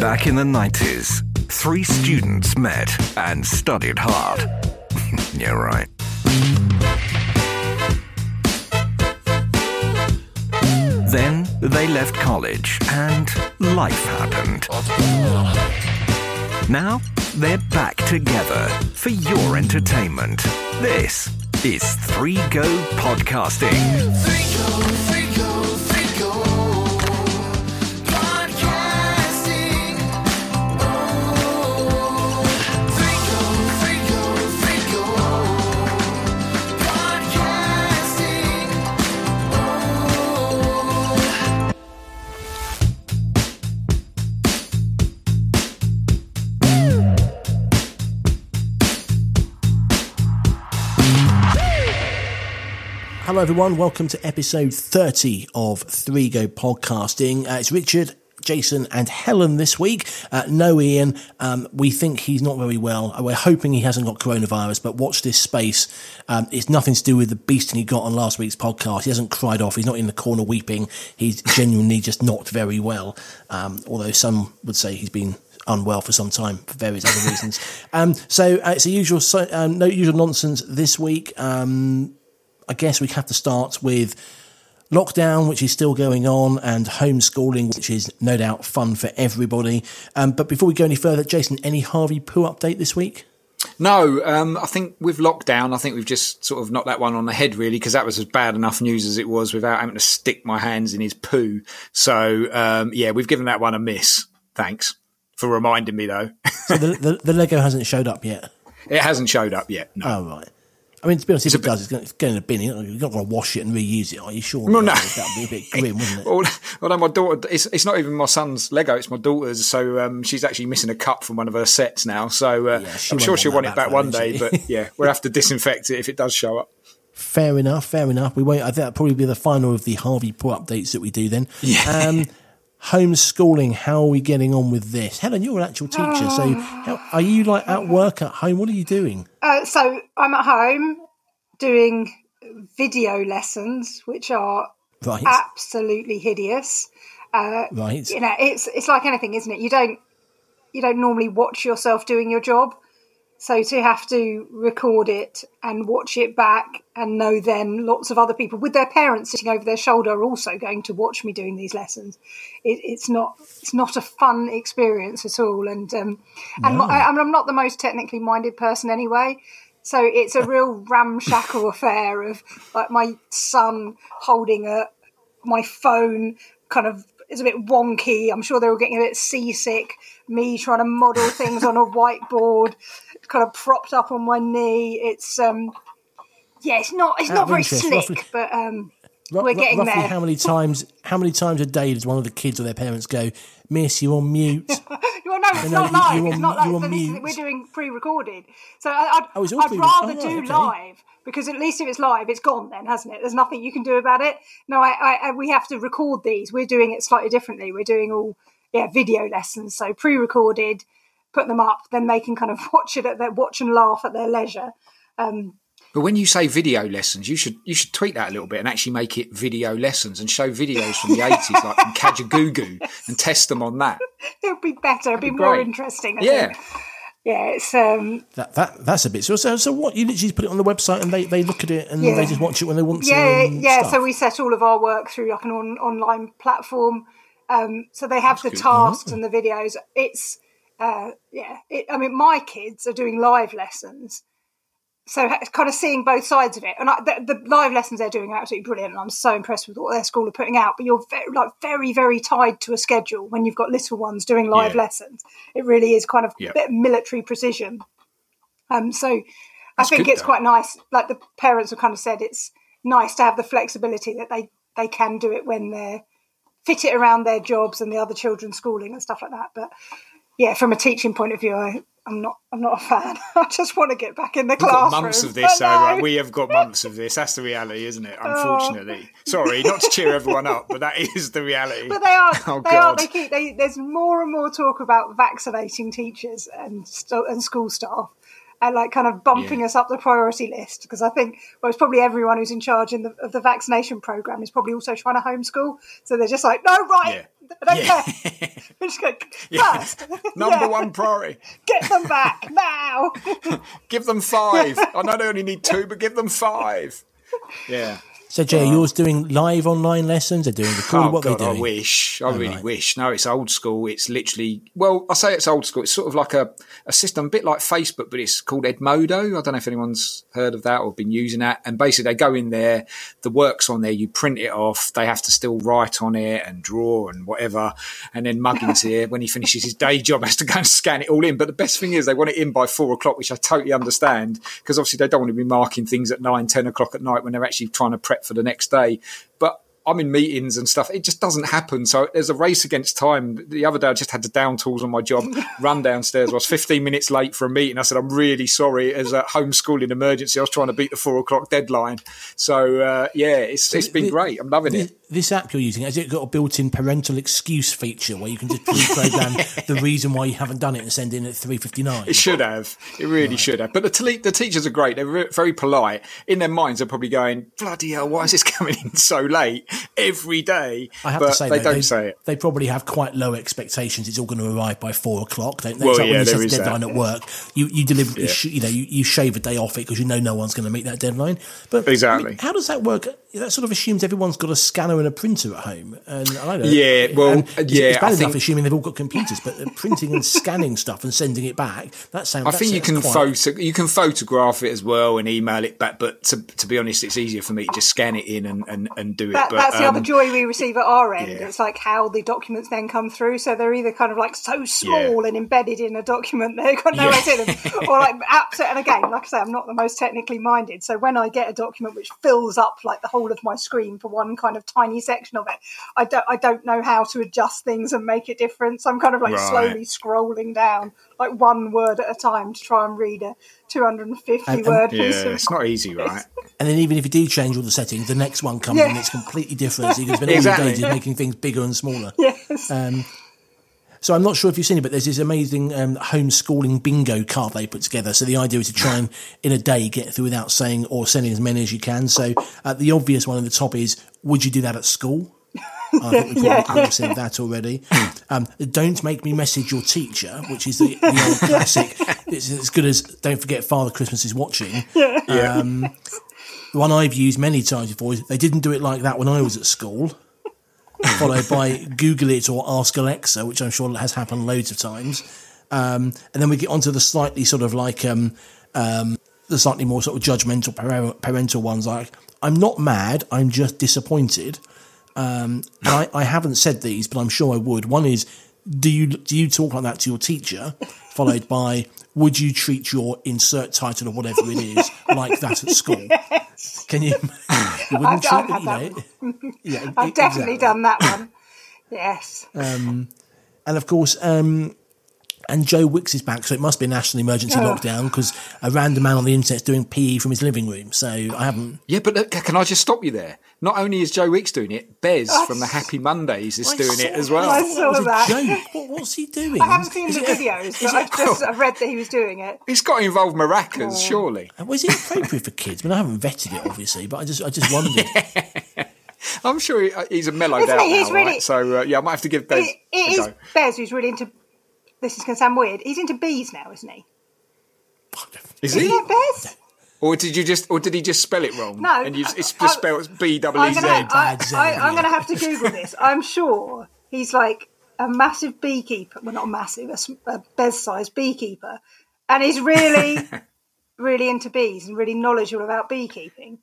Back in the 90s, three students met and studied hard. yeah, right. Then they left college and life happened. Now they're back together for your entertainment. This is 3 Go Podcasting. Hello, everyone. Welcome to episode 30 of Three Go Podcasting. Uh, it's Richard, Jason, and Helen this week. Uh, no Ian. Um, we think he's not very well. Uh, We're hoping he hasn't got coronavirus, but watch this space. Um, it's nothing to do with the beasting he got on last week's podcast. He hasn't cried off. He's not in the corner weeping. He's genuinely just not very well. Um, although some would say he's been unwell for some time for various other reasons. Um, so uh, it's a usual, so, um, no usual nonsense this week. I guess we have to start with lockdown, which is still going on, and homeschooling, which is no doubt fun for everybody. Um, but before we go any further, Jason, any Harvey Poo update this week? No, um, I think with lockdown, I think we've just sort of knocked that one on the head, really, because that was as bad enough news as it was without having to stick my hands in his poo. So, um, yeah, we've given that one a miss. Thanks for reminding me, though. So the, the, the Lego hasn't showed up yet. it hasn't showed up yet. No. Oh, right. I mean, to be honest, if it does, it's going, it's going in a bin. You're not, going to wash it and reuse it, are you sure? Well, no. That would be a bit grim, wouldn't it? Well, although my daughter, it's, it's not even my son's Lego, it's my daughter's. So um, she's actually missing a cup from one of her sets now. So uh, Yeah, I'm sure want she'll want it back back one day. she? But yeah, we'll have to disinfect it if it does show up. Fair enough, fair enough. We won't. I think that'll probably be the final of the Harvey Poo updates that we do then. Yeah. Um, homeschooling. How are we getting on with this? Helen, you're an actual teacher, so how, are you like at work at home? What are you doing? Uh, so I'm at home doing video lessons, which are Right, absolutely hideous. Uh, right. you know, it's it's like anything, isn't it? You don't you don't normally watch yourself doing your job, so to have to record it and watch it back and know then lots of other people with their parents sitting over their shoulder are also going to watch me doing these lessons. It, it's not it's not a fun experience at all, and um, and my, I, I'm not the most technically minded person anyway. So it's a real ramshackle affair of like my son holding a my phone kind of is a bit wonky. I'm sure they were getting a bit seasick. Me trying to model things on a whiteboard, kind of propped up on my knee. It's um, yeah, it's not it's Out not very interest, slick, roughly- but um, we're ru- getting roughly there. how many times? How many times a day does one of the kids or their parents go, "Miss, you on mute"? Well, no, it's No, not live. you it's on- not like you so on this is- we're doing pre-recorded. So I, I'd, Oh, I'd rather oh, do okay. live because at least if it's live, it's gone then, hasn't it? There's nothing you can do about it. No, I, I, I we have to record these. We're doing it slightly differently. We're doing all yeah video lessons, so pre-recorded, put them up, then they can kind of watch it at their watch and laugh at their leisure. Um, But when you say video lessons, you should you should tweak that a little bit and actually make it video lessons and show videos from the eighties, like from Kajagoogoo, and test them on that. it'll be better. It'll be, more great. interesting. I Yeah, think. yeah. It's um, that that that's a bit. So so, so what? You literally put it on the website and they, they look at it and Yeah. they just watch it when they want to. yeah, yeah. stuff. So we set all of our work through like an on, online platform. Um, so they have the tasks and the videos. It's uh, yeah. It, I mean, my kids are doing live lessons, so kind of seeing both sides of it. And I, the, the live lessons they're doing are absolutely brilliant. And I'm so impressed with what their school are putting out. But you're very, like very, very tied to a schedule when you've got little ones doing live Yeah. lessons. It really is kind of Yeah. a bit of military precision. Um, so I think good, it's though. quite nice. Like the parents have kind of said, it's nice to have the flexibility that they they can do it when they're fit it around their jobs and the other children's schooling and stuff like that. But yeah, from a teaching point of view, I, I'm not I'm not a fan. I just want to get back in the we've classroom. months of this. So I right, we have got months of this. That's the reality, isn't it? Oh. Unfortunately, sorry, not to cheer everyone up, but that is the reality. But they are, Oh, they are. God. They keep. They, there's more and more talk about vaccinating teachers and st- and school staff, and like kind of bumping Yeah. us up the priority list. Because I think, well, it's probably everyone who's in charge in the, of the vaccination program is probably also trying to homeschool. So they're just like, no, right, Yeah. Don't care. I'm just first. Number Yeah. one priority. Get them back now. Give them five. I know they only need two, but give them five. Yeah. So, Jay, are yours doing live online lessons? They're doing recording. Oh what are God, they I wish. I oh, really right. wish. No, it's old school. It's literally well, I say it's old school. It's sort of like a, a system, a bit like Facebook, but it's called Edmodo. I don't know if anyone's heard of that or been using that. And basically, they go in there, the work's on there, you print it off. They have to still write on it and draw and whatever. And then Muggins here, when he finishes his day job, has to go and scan it all in. But the best thing is they want it in by four o'clock, which I totally understand because obviously they don't want to be marking things at nine, ten o'clock at night when they're actually trying to prep for the next day. But I'm in meetings and stuff. It just doesn't happen. So there's a race against time. The other day, I just had to down tools on my job, run downstairs. I was 15 minutes late for a meeting. I said, I'm really sorry. As a homeschooling emergency, I was trying to beat the four o'clock deadline. So, uh, yeah, it's, it's been great. I'm loving it. This app you're using, has it got a built-in parental excuse feature where you can just pre-program the reason why you haven't done it and send in at 3.59? It should have. It really should have. But the, the teachers are great. They're ve- very polite. In their minds, they're probably going, bloody hell, why is this coming in so late every day? I have but to say, they though, don't they, say it. They probably have quite low expectations. It's all going to arrive by four o'clock. Don't they? Well, like yeah, when you set a is that. deadline at work, you you deliberately, sh- you know, you, you shave a day off it because you know no one's going to meet that deadline. But I mean, Exactly. how does that work? That sort of assumes everyone's got a scanner and a printer at home, and I don't know. Yeah, well, and it's, yeah, it's bad I enough think- assuming they've all got computers, but printing and scanning stuff and sending it back. That sounds. I that think you can quite- photo you can photograph it as well and email it back. But to, to be honest, it's easier for me to just scan it in and, and, and do it. That, but, that's the um, other joy we receive at our end. yeah. It's like how the documents then come through. So they're either kind of like so small and embedded in a document they've got no way to them, or like absolute. And again, like I say, I'm not the most technically minded. So when I get a document which fills up like the whole of my screen for one kind of tiny section of it, I don't I don't know how to adjust things and make it different. So I'm kind of like Right. slowly scrolling down like one word at a time to try and read a 250 And- and- word yeah, piece of it's not easy, right? And then even if you do change all the settings, the next one comes Yeah. and it's completely different. So you can spend all Exactly. your days just making things bigger and smaller. Yes. Um, So I'm not sure if you've seen it, but there's this amazing um, homeschooling bingo card they put together. So the idea is to try and in a day get through without saying or sending as many as you can. So uh, the obvious one at the top is, would you do that at school? I think we've probably all said that already. Um, don't make me message your teacher, which is the, the old classic. It's as good as don't forget Father Christmas is watching. Um, The one I've used many times before is they didn't do it like that when I was at school. Followed by Google it or Ask Alexa, which I'm sure has happened loads of times. Um, and then we get onto the slightly sort of like um, um, the slightly more sort of judgmental parental ones, like I'm not mad, I'm just disappointed. Um, and I, I haven't said these, but I'm sure I would. One is, do you do you talk like that to your teacher? Followed by, would you treat your insert title or whatever it is like that at school? Can you? you wouldn't I've- treat I've it, you know. yeah, I've definitely exactly. done that one. Yes. and of course, um, and Joe Wicks is back, so it must be a national emergency Oh. lockdown because a random man on the internet's doing PE from his living room. So I haven't. Yeah, but look, can I just stop you there? Not only is Joe Wicks doing it, Bez I from the Happy Mondays is I doing it as well. I saw was a that. joke. What, what's he doing? I haven't seen Is the it- videos, but it- I've just I've read that he was doing it. It's got to involve maracas, Oh. surely. Was it appropriate for kids? I mean, I haven't vetted it, obviously, but I just, I just wondered. I'm sure he, uh, he's a mellowed Isn't out he? He's now, really- right? So uh, yeah, I might have to give Bez It, it a is go. Bez who's really into. This is going to sound weird. He's into bees now, isn't he? Is Isn't he? it Bez? Or did you just, or did he just spell it wrong? No, and you, it's just spelled B double E I'm going to bad Z, I, I'm yeah. going to have to Google this. I'm sure he's like a massive beekeeper. Well, not massive, a Bez-sized beekeeper, and he's really, really into bees and really knowledgeable about beekeeping.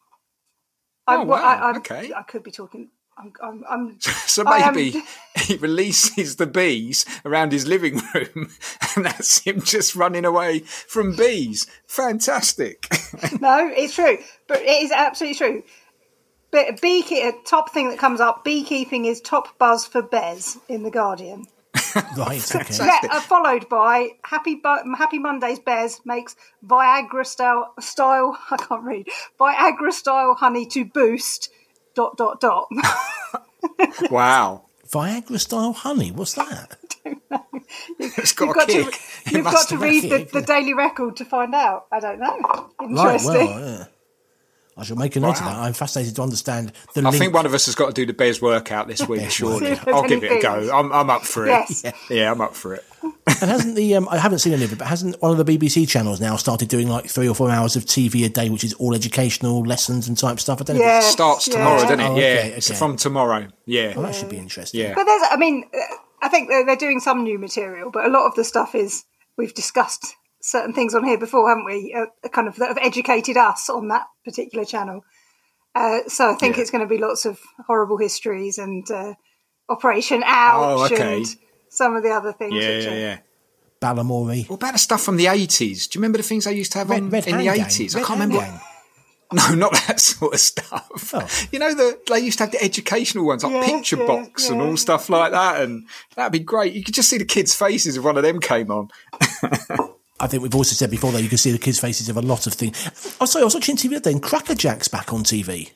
Oh, I, Oh, wow, I, I, okay. I could be talking. I'm, I'm, I'm So I am- maybe he releases the bees around his living room, and that's him just running away from bees. Fantastic. No, it's true, but it is absolutely true. But beekeeping, top thing that comes up: beekeeping is top buzz for Bez in the Guardian. right, okay. Yeah, uh, followed by Happy Bu- Happy Mondays. Bez makes Viagra style style. I can't read Viagra style honey to boost. Dot dot dot. wow. Viagra style honey, what's that? It's got You've a got to kick. It you've got to read the, the. Daily Record to find out. I don't know. Right, Interesting. well, yeah. I shall make a note of that. I'm fascinated to understand the I link. think one of us has got to do the Bez workout this week, surely. workout. See if there's I'll give it a go. I'm, I'm up for it. Yes. Yeah, I'm up for it. And hasn't the um, I haven't seen any of it, but hasn't one of the BBC channels now started doing like three or four hours of TV a day, which is all educational lessons and type stuff? I don't know. Yeah. If Starts Yeah. tomorrow, doesn't it? Oh, yeah, okay, it's okay. from tomorrow. Yeah. well, that should be interesting. Yeah. But there's, I mean, uh, I think they're, they're doing some new material, but a lot of the stuff is we've discussed certain things on here before, haven't we? Uh, kind of that have educated us on that particular channel. Uh, so I think Yeah. it's going to be lots of horrible histories and uh, Operation Ouch Oh, okay. and some of the other things. Yeah, which yeah, are, yeah. Balamory. What about the stuff from the 80s? Do you remember the things I used to have Red, on Red in the Hand Gang. 80s? Red I can't remember. Gang. No, not that sort of stuff. Oh. You know, the they used to have the educational ones, like Yes, Picture yes, Box and all stuff like that, and that'd be great. You could just see the kids' faces if one of them came on. I think we've also said before that you can see the kids' faces of a lot of things. Oh, sorry, I was watching TV the other day, and Cracker Jack's back on TV.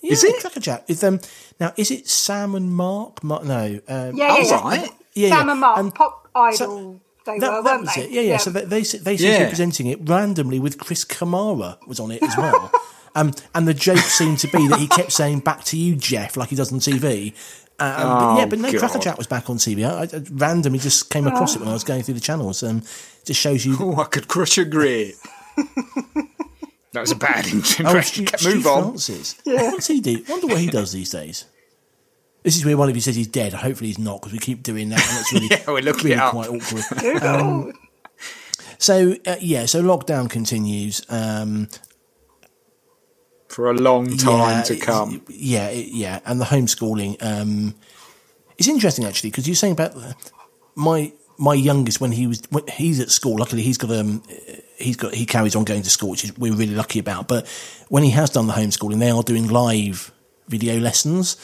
Yeah, Is it? Cracker Jack? Is um now is it Sam and Mark? Mark no, um, yeah, yeah, Oh, yeah. right. Yeah, Sam yeah. and Mark, And pop idol, so- they that, were, that weren't was they? it. Yeah, yeah. So they they, they seem to be presenting it randomly with Chris Kamara was on it as well. um, and the joke seemed to be that he kept saying "back to you, Jeff," like he does on TV. Uh, um, but yeah, Oh, but no, God. Cracker Jack was back on TV. I, I randomly just came across it when I was going through the channels. Um, just shows you. Oh, I could crush a grit. that was a bad Oh, impression. Stu, Move Stu on. Francis. What's he do? Wonder what he does these days. This is where one of you says he's dead. Hopefully he's not because we keep doing that, and it's really, Yeah, we're looking really it quite awkward. Oh, So uh, yeah, so lockdown continues. Um, For a long time yeah, to come. Yeah, it- yeah, and the homeschooling. Um, it's interesting actually because you're saying about the- my my youngest when he was when he's at school. Luckily, he's got um he's got he carries on going to school, which is we're really lucky about. But when he has done the homeschooling, they are doing live video lessons.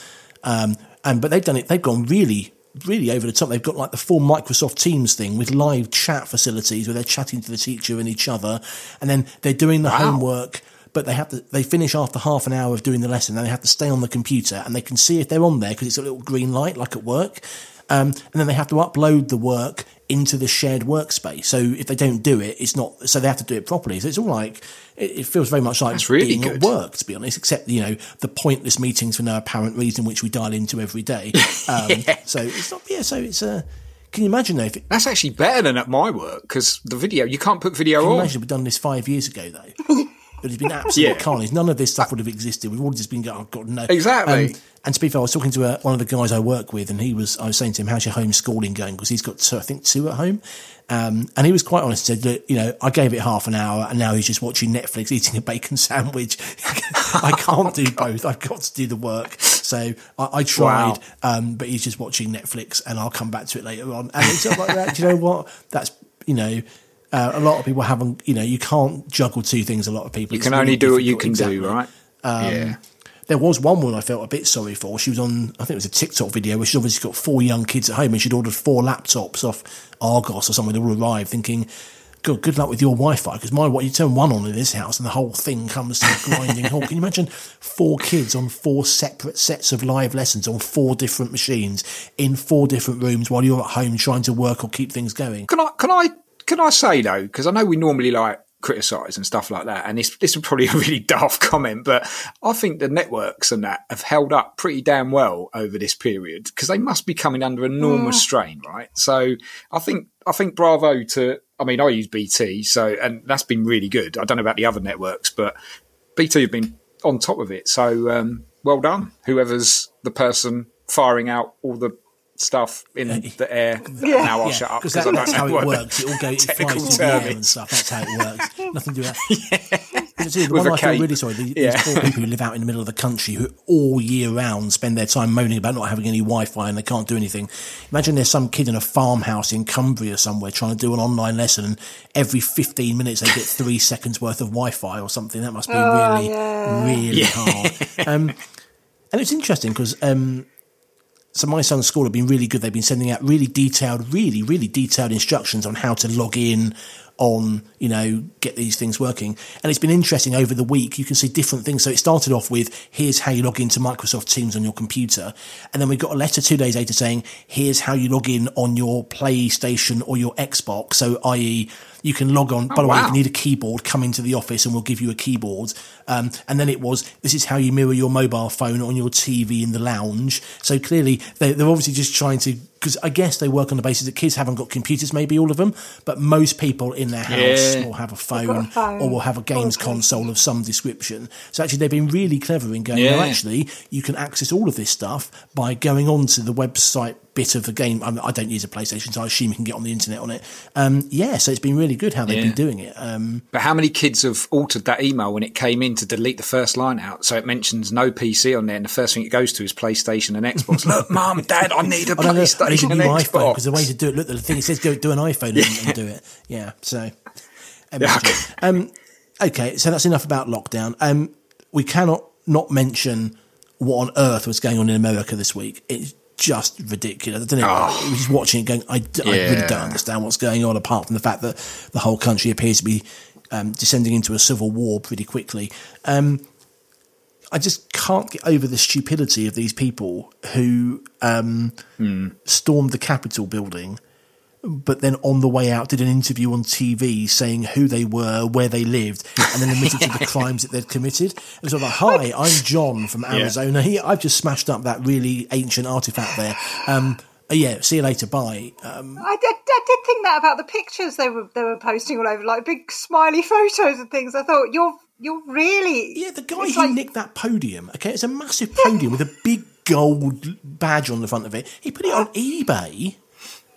Um, and but they've done it. They've gone really. Really over the top. They've got like the full Microsoft Teams thing with live chat facilities where they're chatting to the teacher and each other, and then they're doing the Wow. homework but they have to they finish after half an hour of doing the lesson and they have to stay on the computer and they can see if they're on there because it's a little green light like at work um, and then they have to upload the work into the shared workspace so if they don't do it it's not so they have to do it properly so it's all like it, it feels very much like That's really being at good. work to be honest except you know the pointless meetings for no apparent reason which we dial into every day um, so it's not yeah so it's uh, can you imagine though if it, That's actually better than at my work because the video, you can't put video Can you on. imagine we've done this five years ago, though? But it's been absolute Yeah. carnage. None of this stuff would have existed. We've all just been going, oh, God, no. Exactly. Um, and to be fair, I was talking to uh, one of the guys I work with, and he was, I was saying to him, how's your homeschooling going? Because he's got, two, I think, two at home. Um, and he was quite honest and said, that, you know, I gave it half an hour, and now he's just watching Netflix, eating a bacon sandwich. I can't do both. I've got to do the work. So I, I tried, um, but he's just watching Netflix, and I'll come back to it later on. And it's like that. Do you know what? That's, you know, uh, a lot of people haven't, you know, you can't juggle two things. A lot of people. You It's can really only do what you difficult. can do, Exactly. right? Um, yeah. There was one woman I felt a bit sorry for. She was on, I think it was a TikTok video where she's obviously got four young kids at home and she'd ordered four laptops off Argos or somewhere that all arrived thinking, God, good luck with your Wi-Fi because my what you turn one on in this house and the whole thing comes to a grinding halt. Can you imagine four kids on four separate sets of live lessons on four different machines in four different rooms while you're at home trying to work or keep things going? Can I can I can I say though? Because I know we normally like criticise and stuff like that, and this this is probably a really daft comment, but I think the networks and that have held up pretty damn well over this period because they must be coming under enormous strain, right? So I think I think bravo to. I mean, I use BT, so and that's been really good. I don't know about the other networks, but BT have been on top of it. So um, well done, whoever's the person firing out all the stuff in the air. Now I'll shut up because because that, that's how it works. It all goes, it technical flies through the air and stuff. That's how it works. Nothing to do with that. But see, the With one a I feel really sorry. These, Yeah. these poor people who live out in the middle of the country who all year round spend their time moaning about not having any Wi-Fi and they can't do anything. Imagine there's some kid in a farmhouse in Cumbria somewhere trying to do an online lesson, and every 15 minutes they get three seconds worth of Wi-Fi or something. That must be really, really hard. Um, and it's interesting because um, so my son's school have been really good. They've been sending out really detailed, really, really detailed instructions on how to log in on, you know, get these things working. And it's been interesting over the week. You can see different things. So it started off with, here's how you log into Microsoft Teams on your computer. And then we got a letter two days later saying, here's how you log in on your PlayStation or your Xbox. So, i.e., you can log on. Oh, By the way, if you need a keyboard, come into the office and we'll give you a keyboard. Um, and then it was, this is how you mirror your mobile phone on your TV in the lounge. So clearly, they, they're obviously just trying to, because I guess they work on the basis that kids haven't got computers, maybe all of them, but most people in their house Yeah. will have a phone, a phone or will have a games or a console of some description. So actually, they've been really clever in going, no, Yeah. actually, you can access all of this stuff by going onto the website bit of the game. I, mean, I don't use a PlayStation, so I assume you can get on the internet on it. Um, yeah, so it's been really good how they've Yeah. been doing it. Um, But how many kids have altered that email when it came in to delete the first line out? So it mentions no PC on there, and the first thing it goes to is PlayStation and Xbox. Look, Mum, Dad, I need a I don't know. I need a PlayStation and iPhone Xbox. because the way to do it. Look, the thing it says go do an iPhone and, and do it. Yeah. So. Yeah, okay. Um, okay, so that's enough about lockdown. Um, we cannot not mention what on earth was going on in America this week. It's just ridiculous. I don't know. I was just watching it going, I, d- I really don't understand what's going on apart from the fact that the whole country appears to be um, descending into a civil war pretty quickly. Um, I just can't get over the stupidity of these people who um, stormed the Capitol building, but then on the way out did an interview on TV saying who they were, where they lived, and then admitted to the crimes that they'd committed. It was sort of like, "Hi, I'm John from Arizona. Here, I've just smashed up that really ancient artifact there. Um, uh, yeah, see you later. Bye." Um, I did, I did think that about the pictures they were they were posting all over, like big smiley photos and things. I thought you're you're really Yeah, the guy who like- nicked that podium, okay, it's a massive podium with a big gold badge on the front of it. He put it on eBay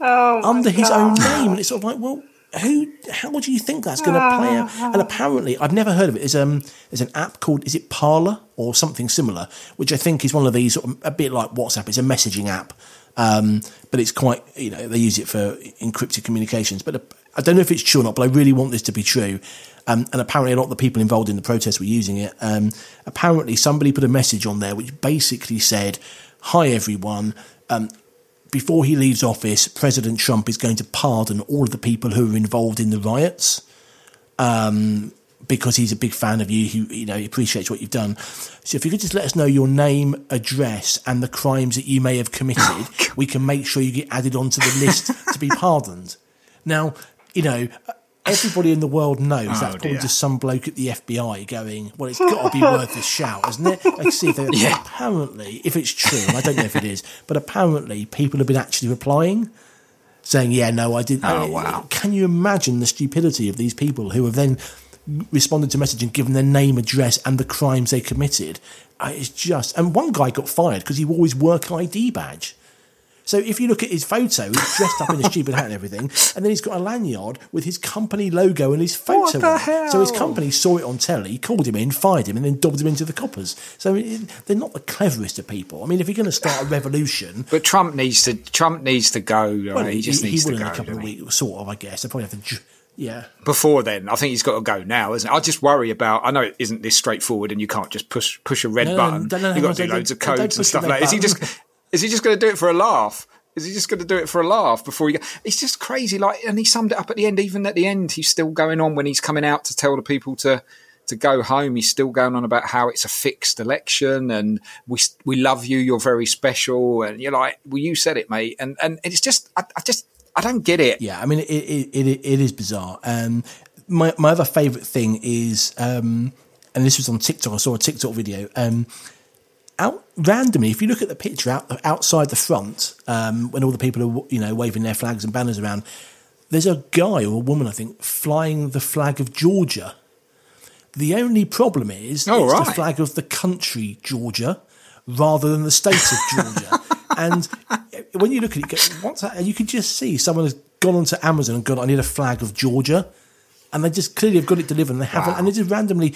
oh under his own name, and it's sort of like, well, who? How do you think that's going to play out? And apparently, I've never heard of it. There's um, there's an app called is it Parler or something similar, which I think is one of these sort of, a bit like WhatsApp. It's a messaging app, um, but it's quite you know they use it for encrypted communications. But uh, I don't know if it's true or not. But I really want this to be true. Um, and apparently, a lot of the people involved in the protest were using it. Um, apparently, somebody put a message on there which basically said, "Hi everyone." Um, before he leaves office, President Trump is going to pardon all of the people who are involved in the riots. Um, because he's a big fan of you, he you know he appreciates what you've done. So if you could just let us know your name, address, and the crimes that you may have committed, we can make sure you get added onto the list to be pardoned. Now, you know, everybody in the world knows that's probably oh, dear. just some bloke at the FBI going, "Well, it's got to be worth a shout, hasn't it?" Let's see if they Yeah. apparently, if it's true, I don't know if it is, but apparently people have been actually replying saying, "Yeah, no, I did." Oh, wow. Can you imagine the stupidity of these people who have then responded to message and given their name, address, and the crimes they committed? It's just, and one guy got fired because he wore his work ID badge. So if you look at his photo, he's dressed up in a stupid hat and everything, and then he's got a lanyard with his company logo and his photo. What the on it. So his company saw it on telly, called him in, fired him, and then dobbed him into the coppers. So it, they're not the cleverest of people. I mean, if you're going to start a revolution, But Trump needs to Trump needs to go. right? well, he just he, needs will to in go. a couple of doesn't he? weeks, sort of. I guess they probably have to. ju- Yeah, Before then, I think he's got to go now, isn't it? I just worry about. I know it isn't this straightforward, and you can't just push push a red No, no, button. no, no, You've got to do loads of codes and stuff like. red Is he just button. Is he just going to do it for a laugh? Is he just going to do it for a laugh before he? Go? It's just crazy. Like, and he summed it up at the end. Even at the end, he's still going on when he's coming out to tell the people to to go home. He's still going on about how it's a fixed election and we we love you. You're very special. And you're like, well, you said it, mate. And and it's just, I, I just, I don't get it. yeah. I mean, it it, it, it is bizarre. Um, my my other favourite thing is, um, and this was on TikTok. I saw a TikTok video. Um, out randomly, if you look at the picture out outside the front, um, when all the people are you know waving their flags and banners around, there's a guy or a woman, I think, flying the flag of Georgia. The only problem is Oh, it's the flag of the country Georgia rather than the state of Georgia. and when you look at it, you go, what's that? And you can just see someone has gone onto Amazon and gone, I need a flag of Georgia. And they just clearly have got it delivered and they haven't. Wow. And they just randomly,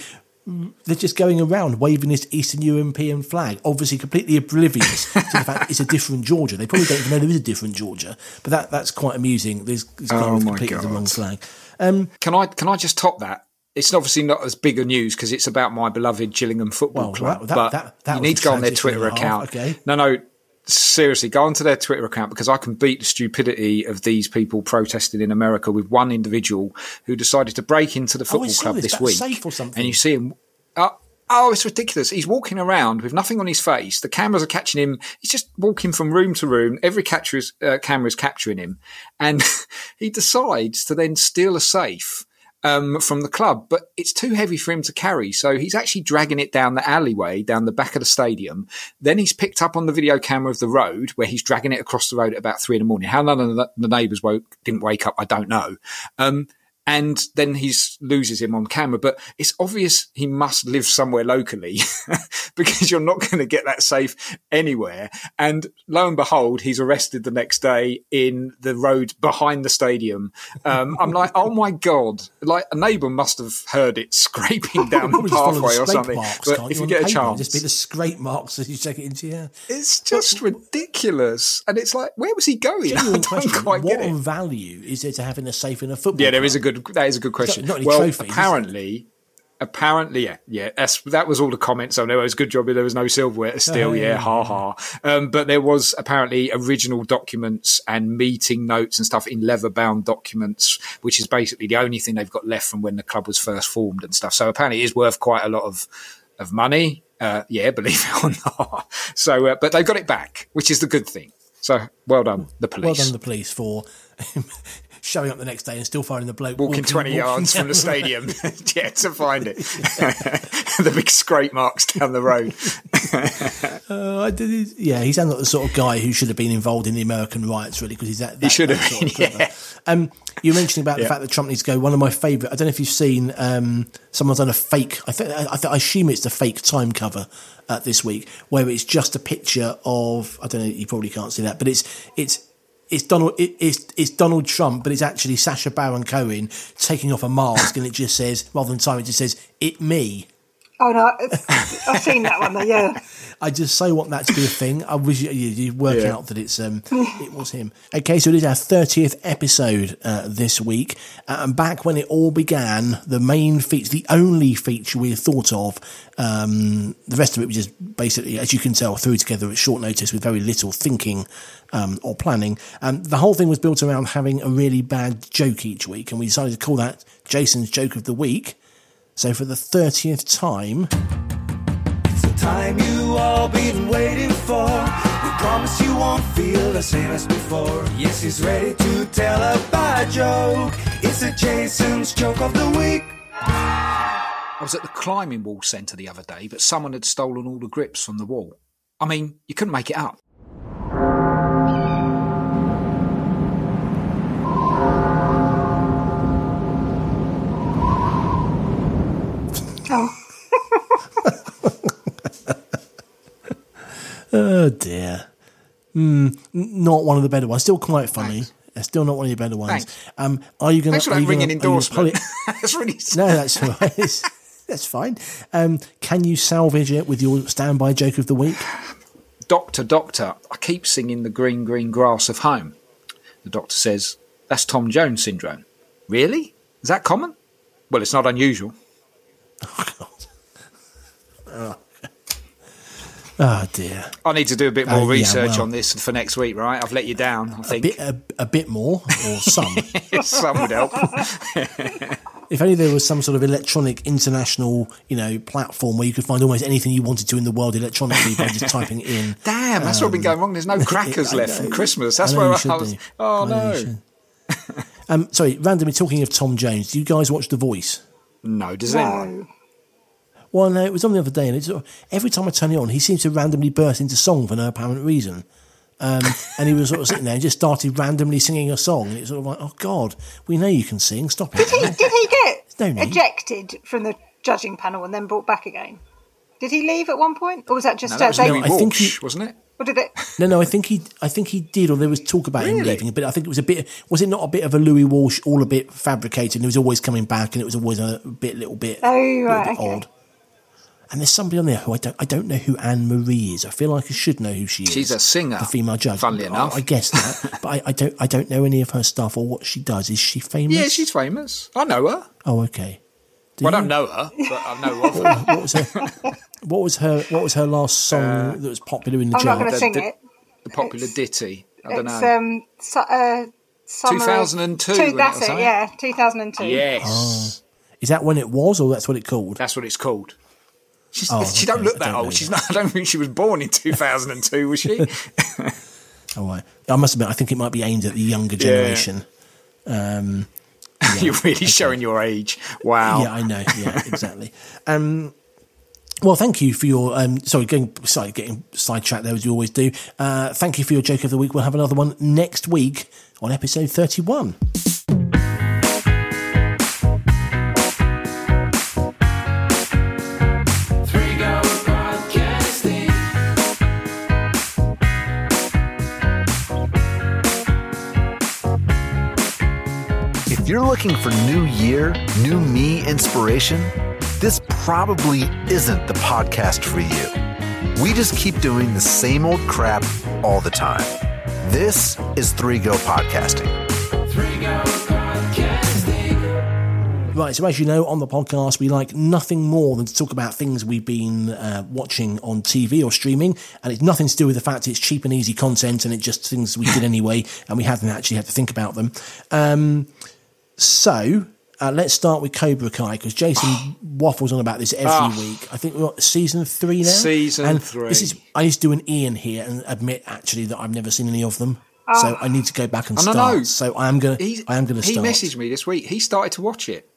they're just going around waving this Eastern European flag, obviously completely oblivious to the fact it's a different Georgia. They probably don't even know there is a different Georgia. But that, that's quite amusing. There's, there's Oh completely the wrong flag. Um, can I can I just top that? It's obviously not as big a news because it's about my beloved Gillingham Football Well, Club. that- that- but that- you need to go on their Twitter and a half, account. okay. No, no, seriously, go onto their Twitter account because I can beat the stupidity of these people protesting in America with one individual who decided to break into the Oh, football saw club this, week. safe or something. And you see him. Uh, oh, it's ridiculous. He's walking around with nothing on his face. The cameras are catching him. He's just walking from room to room. Every catcher is, uh, camera is capturing him. And he decides to then steal a safe um, from the club, but it's too heavy for him to carry. So he's actually dragging it down the alleyway, down the back of the stadium. Then he's picked up on the video camera of the road where he's dragging it across the road at about three in the morning. How none of the, the neighbours woke, didn't wake up, I don't know. Um, and then he loses him on camera. But it's obvious he must live somewhere locally because you're not going to get that safe anywhere. And lo and behold, he's arrested the next day in the road behind the stadium. Um, I'm like, oh my god! Like a neighbour must have heard it scraping down the follow the pathway or something. marks, But if you on get a chance, just be the scrape marks as you take it into your. it's just ridiculous. And it's like, where was he going? I don't question: quite What get it. value is there to having a safe in a football? Yeah, there is a club? Good. That is a good question. not well, trophies, apparently, apparently, yeah, yeah. That's, that was all the comments. I know it was a good job. There was no silverware steal. Oh, yeah, yeah. ha ha. Um, but there was apparently original documents and meeting notes and stuff in leather bound documents, which is basically the only thing they've got left from when the club was first formed and stuff. So apparently, it is worth quite a lot of of money. Uh, yeah, believe it or not. So, uh, but they've got it back, which is the good thing. So, well done, the police. Well done, the police, for showing up the next day and still finding the bloke walking 20 walking yards from the stadium yeah to find it the big scrape marks down the road Uh, I did, yeah, he sounds like the sort of guy who should have been involved in the American riots, really, because he's that. that should that have sort of yeah. Um, you mentioned about the fact that Trump needs to go. One of my favourite. I don't know if you've seen. Um, someone's done a fake. I think. I, th- I assume it's the fake time cover uh, this week, where it's just a picture of. I don't know. You probably can't see that, but it's it's. It's Donald. It, it's it's Donald Trump, but it's actually Sacha Baron Cohen taking off a mask, and it just says rather than time, it just says "it me." Oh no, I've seen that one though. Yeah, I just so want that to be a thing. I wish you, you you work Yeah. out that it's um it was him. Okay, so it is our thirtieth episode uh, this week, uh, and back when it all began, the main feature, the only feature we thought of. Um, the rest of it was just basically, as you can tell, threw together at short notice with very little thinking um, or planning. Um, the whole thing was built around having a really bad joke each week, and we decided to call that Jason's joke of the week. So for the thirtieth time. It's the time you all been waiting for. We promise you won't feel the same as before. Yes, he's ready to tell a bad joke. It's a Jason's joke of the week. i was at the climbing wall centre the other day but someone had stolen all the grips from the wall i mean you couldn't make it up Oh dear. N- not one of the better ones. Still quite funny. Uh, Still not one of your better ones. Thanks. Um, are you going thanks to? for that ringing endorsement that's really no, that's all right. that's fine. Um, can you salvage it with your standby joke of the week? doctor doctor i keep singing the green green grass of home the doctor says that's tom jones syndrome really is that common well it's not unusual Oh dear. I need to do a bit more Oh, yeah, research well. on this for next week, right? I've let you down, I A think. bit, a, a bit more, or some. Some would help. if only there was some sort of electronic international, you know, platform where you could find almost anything you wanted to in the world electronically by just typing in. Damn, that's what's been going wrong. There's no crackers Um, I left from. Christmas. That's I where I, was. do. Oh, I know no. Um, sorry, randomly talking of Tom Jones. Do you guys watch The Voice? No, does anyone? No. Well, no, it was on the other day, and it's sort of, every time I turn it on, he seems to randomly burst into song for no apparent reason. Um, and he was sort of sitting there and just started randomly singing a song, and it's sort of like, oh God, we know you can sing, stop it. Did he, did he get no need. ejected from the judging panel and then brought back again? Did he leave at one point, or was that just No, that was uh, they- Louis I think Walsh, he- wasn't it? or did it? No, no, I think he, I think he did, or there was talk about him leaving, but I think it was a bit. Was it not a bit of a Louis Walsh, all a bit fabricated? And he was always coming back, and it was always a bit, little bit, Oh, little right, bit okay. odd. And there's somebody on there who I don't, I don't know who Anne Marie is. I feel like I should know who she is. She's a singer, the female judge. funnily enough. I, guess that, but I, I don't, I don't know any of her stuff or what she does. Is she famous? Yeah, she's famous. I know her. Oh, okay. Do Well, I don't know her, but I know of her. What was her? What was her? What was her last song that was popular in the I'm not going to the- sing the- it. the popular It's- ditty? I don't It's know. um, su- uh, 2002 when it that's it. Yeah, 2002. yes, Is that when it was, or that's what it called? that's what it's called. She's, Oh, she okay. don't look that don't old. She's not. I don't think she was born in 2002, was she? All right. I must admit, I think it might be aimed at the younger generation. Um, You're really showing your age. Wow. Yeah, I know. Yeah, exactly. um, well, thank you for your. Um, sorry, going sorry, getting sidetracked there as you always do. Uh, thank you for your joke of the week. We'll have another one next week on episode thirty-one. You're looking for new year, new me inspiration, this probably isn't the podcast for you. We just keep doing the same old crap all the time. This is 3 Go Podcasting. Right, so as you know, on the podcast, we like nothing more than to talk about things we've been uh, watching on TV or streaming, and it's nothing to do with the fact it's cheap and easy content, and it's just things we did anyway, and we haven't actually had to think about them. Um, so uh, let's start with Cobra Kai because Jason waffles on about this every week. I think we're on season three now. Ah. Season and three. This is I need to do an Ian here and admit actually that I've never seen any of them. So I need to go back and Oh, start. no. So I am gonna, I am gonna he start. messaged me this week. He started to watch it.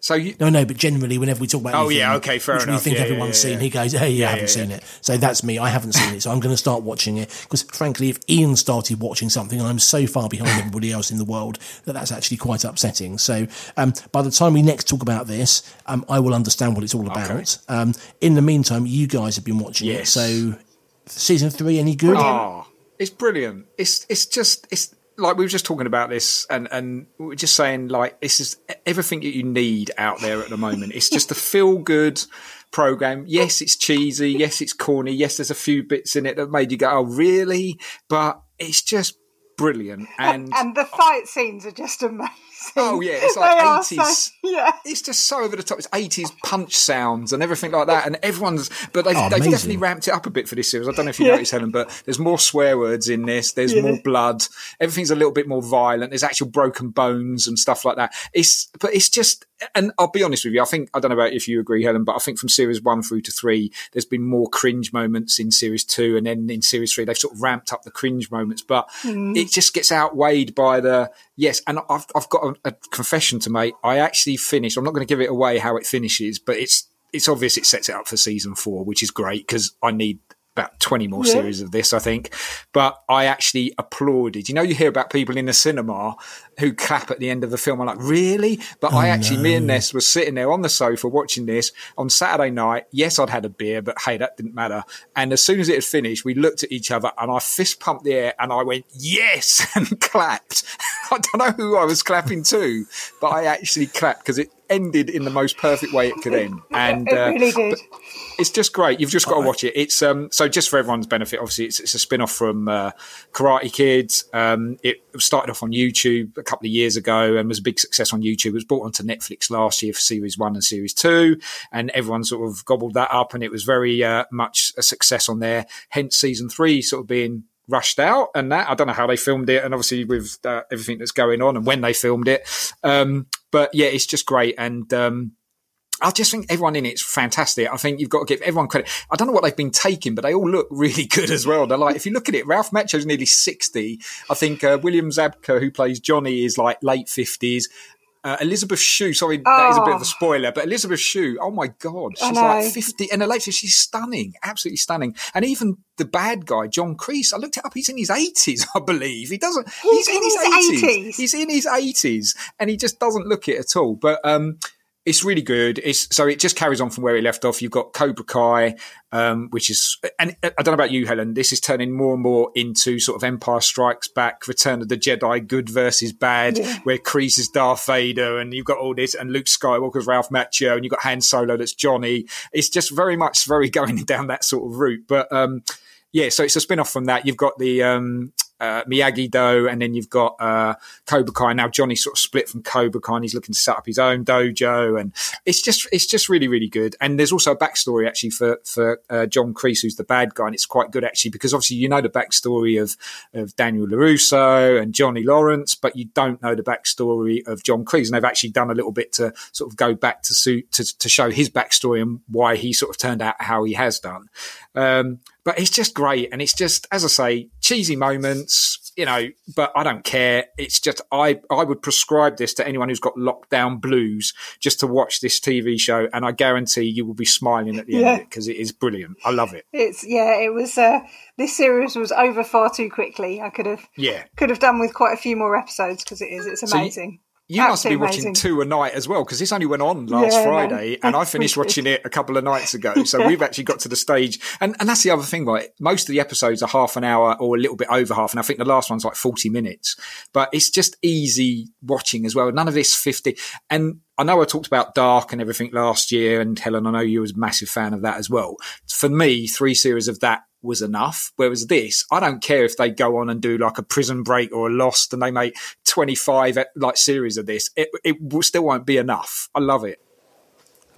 So you, No, no, but generally, whenever we talk about Oh, anything, yeah, okay, fair which we think Yeah, yeah, everyone's yeah, seen, yeah. he goes, "Hey, you Yeah, haven't yeah, seen yeah. it." So that's me. I haven't seen it, so I'm going to start watching it because, frankly, if Ian started watching something, I'm so far behind everybody else in the world that that's actually quite upsetting. So um, by the time we next talk about this, um, I will understand what it's all about. Um, in the meantime, you guys have been watching Yes. it. So season three, any good? Oh, it's brilliant. It's it's just it's like we were just talking about this, and and we were just saying like this is everything that you need out there at the moment. It's just a feel good program. Yes, it's cheesy. Yes, it's corny. Yes, there's a few bits in it that made you go, "Oh, really?" But it's just brilliant. And And the fight scenes are just amazing. Oh, yeah, it's like 80s. So, yeah. it's just so over the top. It's eighties punch sounds and everything like that, and everyone's. But they've, Oh, they've definitely ramped it up a bit for this series. I don't know if you Yeah. noticed, Helen, but there's more swear words in this. There's Yeah. more blood. Everything's a little bit more violent. There's actual broken bones and stuff like that. It's but it's just. And I'll be honest with you. I think I don't know about if you agree, Helen, but I think from series one through to three, there's been more cringe moments in series two, and then in series three, they've sort of ramped up the cringe moments. But it just gets outweighed by the yes. And I've I've got a, confession to make. I actually finished. I'm not going to give it away how it finishes, but it's it's obvious it sets it up for season four, which is great because I need about 20 more Yeah. series of this, I think. But I actually applauded. You know, you hear about people in the cinema who clap at the end of the film. I'm like, really? But I actually, me and Ness was sitting there on the sofa watching this on Saturday night. Yes, I'd had a beer, but hey, that didn't matter. And as soon as it had finished, we looked at each other and I fist pumped the air and I went, yes, and clapped. I don't know who I was clapping to, but I actually clapped because it ended in the most perfect way it could end. And It uh, really did. it's just great. You've just got to watch it. It's um so just for everyone's benefit. Obviously, it's, it's a spin off from uh, Karate Kids. Um, it started off on YouTube a couple of years ago and was a big success on YouTube. It was brought onto Netflix last year for series one and series two, and everyone sort of gobbled that up, and it was very uh, much a success on there. Hence, season three sort of being rushed out and that i don't know how they filmed it and obviously with uh, everything that's going on and when they filmed it um but yeah it's just great and um I just think everyone in it's fantastic. I think you've got to give everyone credit. I don't know what they've been taking, but they all look really good as well. They're like, if you look at it, Ralph Macchio's nearly 60. I think uh, William Zabka, who plays Johnny, is like late 50s. Uh, Elizabeth Shue, sorry, that is a bit of Oh. a spoiler, but Elizabeth Shue, oh my God, she's like 50 and late, she's stunning, absolutely stunning. And even the bad guy, John Kreese, I looked it up, he's in his 80s, I believe. He doesn't, he's, in in his, his 80s. 80s. He's in his 80s and he just doesn't look it at all. But, um, it's really good. It's so it just carries on from where it left off. You've got Cobra Kai, um, which is, and I don't know about you, Helen. This is turning more and more into sort of Empire Strikes Back, Return of the Jedi, good versus bad, where Kreese is Darth Vader, and you've got all this, and Luke Skywalker's Ralph Macchio, and you've got Han Solo that's Johnny. It's just very much very going down that sort of route. But um, yeah, so it's a spin off from that. You've got the um, uh, Miyagi Do, and then you've got uh, Cobra Kai. Now Johnny sort of split from Cobra Kai, and he's looking to set up his own dojo, and it's just it's just really really good. And there's also a backstory actually for for uh, John Kreese, who's the bad guy, and it's quite good actually because obviously you know the backstory of of Daniel Larusso and Johnny Lawrence, but you don't know the backstory of John Kreese, and they've actually done a little bit to sort of go back to suit to, to show his backstory and why he sort of turned out how he has done. Um, but it's just great, and it's just as I say, cheesy moments, you know. But I don't care. It's just I I would prescribe this to anyone who's got lockdown blues just to watch this TV show, and I guarantee you will be smiling at the end Yeah. of it because it is brilliant. I love it. It's yeah, it was. Uh, this series was over far too quickly. I could have Yeah. could have done with quite a few more episodes because it is. It's So you- amazing. You must be Absolutely watching amazing. two a night as well because this only went on last Yeah, no. Friday, and I finished watching it a couple of nights ago. So we've actually got to the stage, and, and that's the other thing, right? Most of the episodes are half an hour or a little bit over half, and I think the last one's like forty minutes. But it's just easy watching as well. None of this fifty. And I know I talked about Dark and everything last year, and Helen, I know you was a massive fan of that as well. For me, three series of that was enough. Whereas this, I don't care if they go on and do like a Prison Break or a Lost, and they make twenty five like series of this. It it will- still won't be enough. I love it.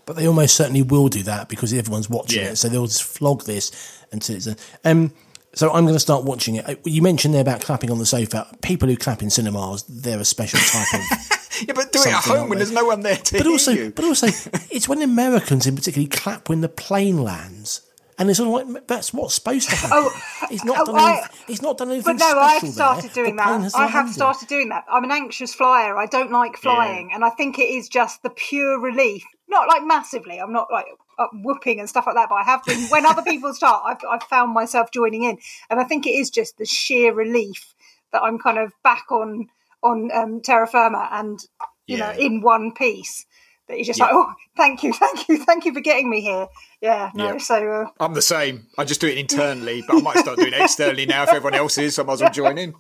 But they almost certainly will do that because everyone's watching Yeah. it. So they'll just flog this until it's. A, um, so I'm going to start watching it. Uh, You mentioned there about clapping on the sofa. People who clap in cinemas, they're a special type of. Yeah, but do it at home when there's no one there to But also, you. but also, it's when Americans in particular clap when the plane lands. And it's sort of like that's what's supposed to happen. Oh, it's not oh, done. I- anything, it's not done anything But no, I've started The doing that. I have started doing that. I'm an anxious flyer. I don't like flying, and I think it is just the pure relief. Not like massively. I'm not like up whooping and stuff like that, but I have been. When other people start, I've, I've found myself joining in, and I think it is just the sheer relief that I'm kind of back on on um, terra firma and you know in one piece. That you're just Yeah. like, oh, thank you, thank you, thank you for getting me here. Yeah, no. Yeah. So uh, I'm the same. I just do it internally, but I might start doing it externally now if everyone else is. So I might as well join in.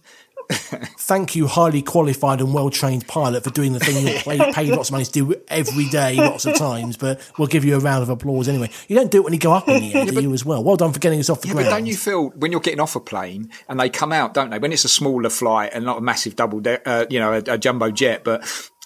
Thank you, highly qualified and well trained pilot, for doing the thing you pay, pay lots of money to do every day, lots of times. But we'll give you a round of applause anyway. You don't do it when you go up in the air, do you as well? Well done for getting us off the Yeah, ground. but don't you feel when you're getting off a plane and they come out, don't they? When it's a smaller flight and not a massive double, de- uh, you know, a, a jumbo jet, but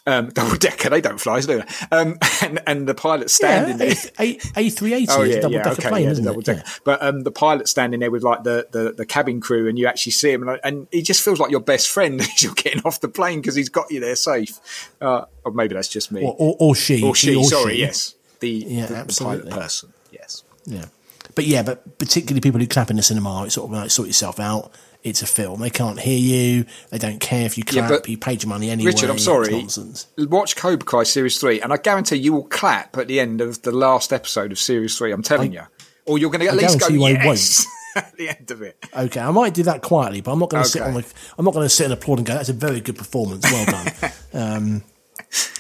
um, double decker, they don't fly, do they? Um, and, and the pilot's standing there. A three eighty Oh is yeah, a double yeah, decker okay, plane, yeah, isn't double it? decker. But um, the pilot standing there with like the, the, the cabin crew, and you actually see him, and, and he just feels like your best friend as you're getting off the plane because he's got you there safe. Uh, or maybe that's just me, Or, or, or she, or she. or sorry, she. yes, the, Yeah, the, the pilot person. Yes, Yeah. But yeah, but particularly people who clap in the cinema, it's sort of like sort yourself out. It's a film. They can't hear you. They don't care if you clap. but you paid your money anyway. Richard, I'm sorry. nonsense. Watch Cobra Kai series three, and I guarantee you will clap at the end of the last episode of series three. I'm telling you, or you're going to at I least go I yes at the end of it. Okay, I might do that quietly, but I'm not going to sit on the. I'm not going to sit and applaud and go. That's a very good performance. Well done. um,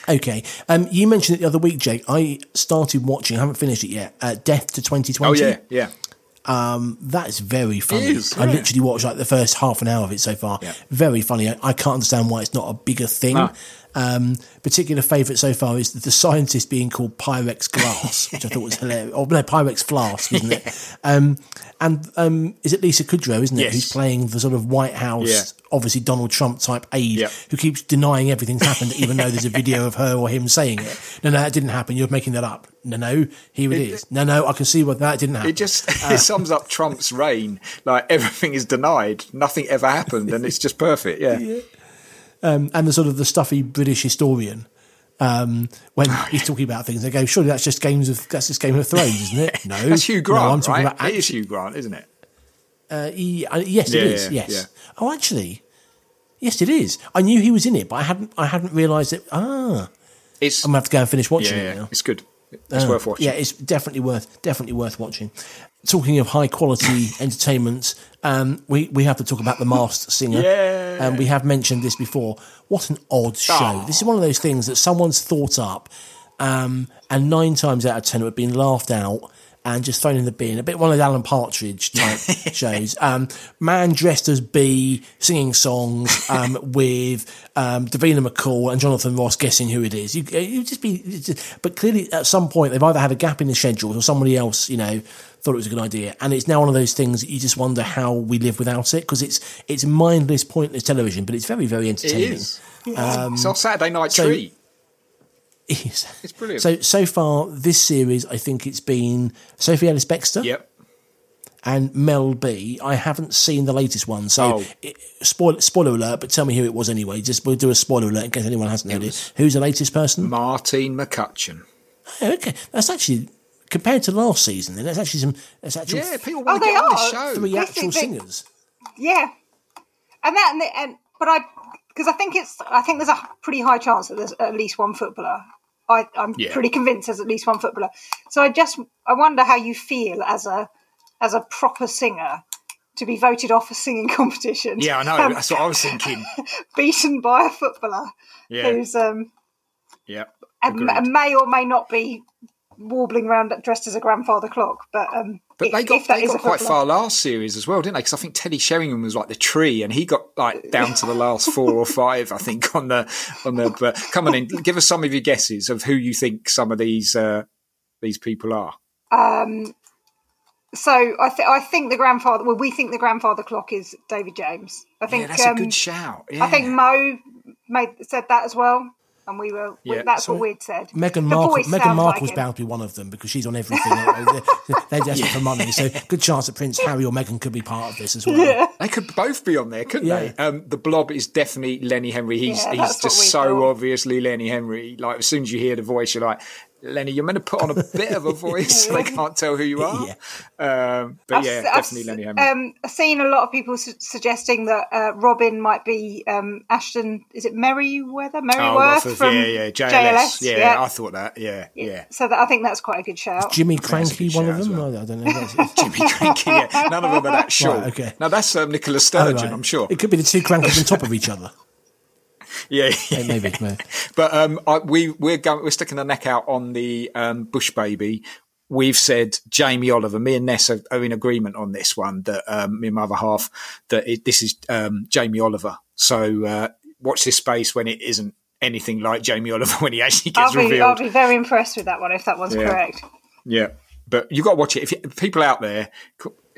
okay, um, you mentioned it the other week, Jake. I started watching. I haven't finished it yet. Uh, Death to 2020. Oh yeah, yeah. Um, that is very funny. Is, I yeah. literally watched like the first half an hour of it so far. Yeah. Very funny. I, I can't understand why it's not a bigger thing. No. Um, particular favourite so far is the scientist being called Pyrex Glass, which I thought was hilarious. Or no, Pyrex Flask, isn't it? Um, and um, is it Lisa Kudrow, isn't it, Yes. who's playing the sort of White House, Yeah. obviously Donald Trump type aide, Yeah. who keeps denying everything's happened, even though there's a video of her or him saying it. No, no, that didn't happen. You're making that up. No, no, here it is. No, no, I can see what that didn't happen. It just it sums up Trump's reign. Like everything is denied, nothing ever happened, and it's just perfect. Yeah, um, and the sort of the stuffy British historian um, when Oh, he's talking about things. They go, surely that's just games of that's just Game of Thrones, isn't it? No, that's Hugh Grant, No, I'm talking right? about it is Hugh Grant, isn't it? uh, he- uh, yes, Yeah, it is. yeah, Yes. yeah. Oh, actually, yes, it is. I knew he was in it, but I hadn't. I hadn't realised it. Ah, It's I'm gonna have to go and finish watching it yeah, now. it's good. It's Oh, worth watching. Yeah, it's definitely worth definitely worth watching. Talking of high quality entertainment, um, we we have to talk about the Masked Singer. Yeah. um, we have mentioned this before. What an odd show! Oh. This is one of those things that someone's thought up, um, and nine times out of ten it would have been laughed out and just thrown in the bin. A bit one of the Alan Partridge type shows. Um, man dressed as B singing songs um, with um, Davina McCall and Jonathan Ross guessing who it is. You you just be, just- but clearly at some point they've either had a gap in the schedules or somebody else, you know, thought it was a good idea, and it's now one of those things that you just wonder how we live without it because it's it's mindless, pointless television, but it's very very It entertaining. is. Um, it's our Saturday night so- treat. It is. It's brilliant. So so far this series, I think it's been Sophie Ellis Bextor yep. and Mel B. I haven't seen the latest one, so Oh. it, spoiler spoiler alert. But tell me who it was anyway. Just we'll do a spoiler alert in case anyone hasn't heard it. Who's the latest person? Martine McCutcheon. Oh, okay, that's actually compared to last season. there's actually some. That's actually Yeah, people Oh, want to they get on this are. show. three Yes, actual they- singers. Yeah, and that and, the, and but I because I think it's I think there's a pretty high chance that there's at least one footballer. I, I'm Yeah. pretty convinced there's at least one footballer. So I just I wonder how you feel as a as a proper singer to be voted off a singing competition. Yeah, I know. um, That's what I was thinking. beaten by a footballer Yeah. who's um Yeah. and, Agreed. and may or may not be warbling around dressed as a grandfather clock. But um, But if, they got they got quite far last series as well, didn't they? Because I think Teddy Sheringham was like the tree, and he got like down to the last four or five, I think, on the on the. But come on in, give us some of your guesses of who you think some of these uh, these people are. Um. So I, th- I think the grandfather. Well, we think the grandfather clock is David James. I think Yeah, that's um, a good shout. I think Yeah. Mo made said that as well, and we were. we- Yeah. that's So what we'd said. Meghan The Markle. voice Meghan sounds Markle's like him. bound to be one of them because she's on everything. they're, they're desperate for money, so good chance that Prince Harry or Meghan could be part of this as well. They could both be on there, couldn't Yeah. they? Um, the blob is definitely Lenny Henry. He's Yeah, he's just so thought. obviously Lenny Henry. Like as soon as you hear the voice, you're like, Lenny, you're meant to put on a bit of a voice so they can't tell who you are. Um, but I've yeah, s- I've definitely s- Lenny Henry. Um, I've seen a lot of people su- suggesting that uh, Robin might be um, Ashton. Is it Merriweather? Oh, Merriworth off of- from yeah, yeah, JLS. JLS. Yeah, I thought that. Yeah, yeah. So that, I think that's quite a good shout. Jimmy Krankie, one of them. well. No, I don't know. That's- Jimmy Krankie. Yeah, none of them are that short. Right, okay. Now that's um, Nicola Oh, Sturgeon, right. I'm sure. It could be the two Krankies on top of each other. Yeah, Yeah, maybe. maybe. But um, I, we we're going, we're sticking the neck out on the um, Bush baby. We've said Jamie Oliver. Me and Ness are, are in agreement on this one. That um, me and my other half that it, this is um, Jamie Oliver. So uh, watch this space when it isn't anything like Jamie Oliver when he actually I'll gets be, I'll be very impressed with that one if that one's Yeah. correct. Yeah, but you got to watch it. If you, people out there,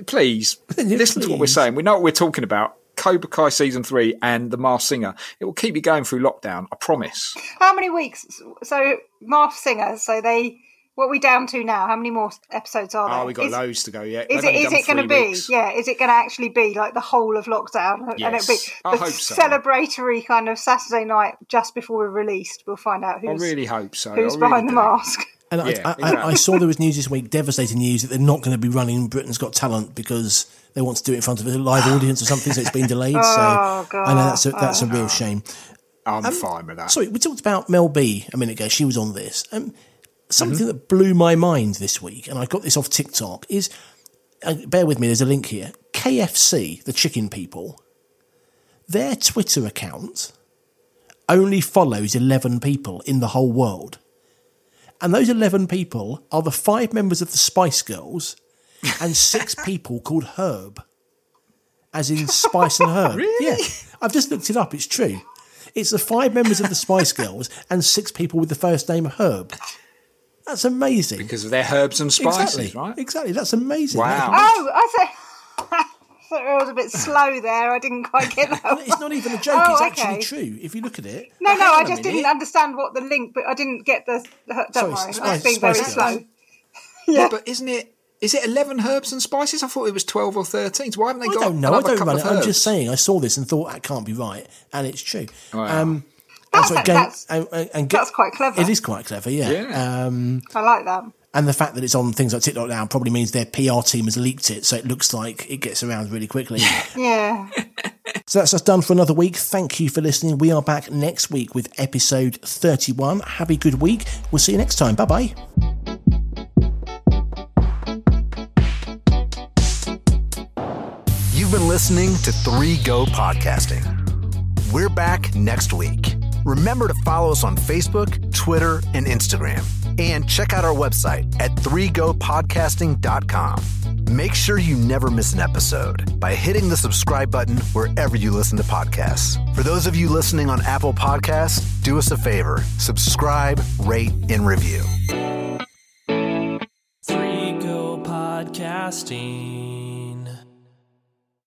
please Yeah, listen to what we're saying. We know what we're talking about. Cobra Kai season three and The Masked Singer. It will keep you going through lockdown. I promise. How many weeks? So Marth Singer. So they. What are we down to now? How many more episodes are ah, there? Oh, we got Is- loads to go. Yeah, Is They've it only is done it going to be? Yeah, is it going to actually be like the whole of lockdown? And Yes, it'll be I the hope so. celebratory kind of Saturday night just before we're released. We'll find out I really hope so. who's I really behind the do. mask. And Yeah, I, I, exactly. I saw there was news this week, devastating news, that they're not going to be running Britain's Got Talent because they want to do it in front of a live audience or something, so it's been delayed. Oh, so God. I know that's a, that's a real shame. I'm fine with that. Sorry, we talked about Mel B a minute ago. She was on this. Um, something that blew my mind this week, and I got this off TikTok, is uh, bear with me, there's a link here. KFC, the chicken people, their Twitter account only follows 11 people in the whole world. And those 11 people are the five members of the Spice Girls and six people called Herb, as in Spice and Herb. Really? Yeah. I've just looked it up, it's true. It's the five members of the Spice Girls and six people with the first name Herb. That's amazing. because of their herbs and spices, exactly. right? Exactly. That's amazing. Wow. Oh, I say. thought I was a bit slow there. I didn't quite get that. It's not even a joke. Oh, it's okay. actually true. If you look at it, No, no, I just minute. didn't understand what the link, but I didn't get the. the don't Sorry, worry, Spice- I was being very Spice slow. Girls. Yeah, but isn't it? Is it eleven herbs and spices? I thought it was twelve or thirteen. So why haven't they I got don't know. I don't run it. I'm just saying. I saw this and thought that can't be right, and it's true. Wow. Um, and That's- so again, that's- and, and- and that's quite clever. It is quite clever, yeah. Yeah. Um, I like that. and the fact that it's on things like TikTok now probably means their PR team has leaked it, so it looks like it gets around really quickly. Yeah. So that's us done for another week. Thank you for listening. We are back next week with episode 31. Have a good week. We'll see you next time. Bye bye. You've been listening to 3 Go Podcasting. We're back next week. Remember to follow us on Facebook, Twitter, and Instagram. And check out our website at 3gopodcasting.com. Make sure you never miss an episode by hitting the subscribe button wherever you listen to podcasts. For those of you listening on Apple Podcasts, do us a favor subscribe, rate, and review. Three Go podcasting.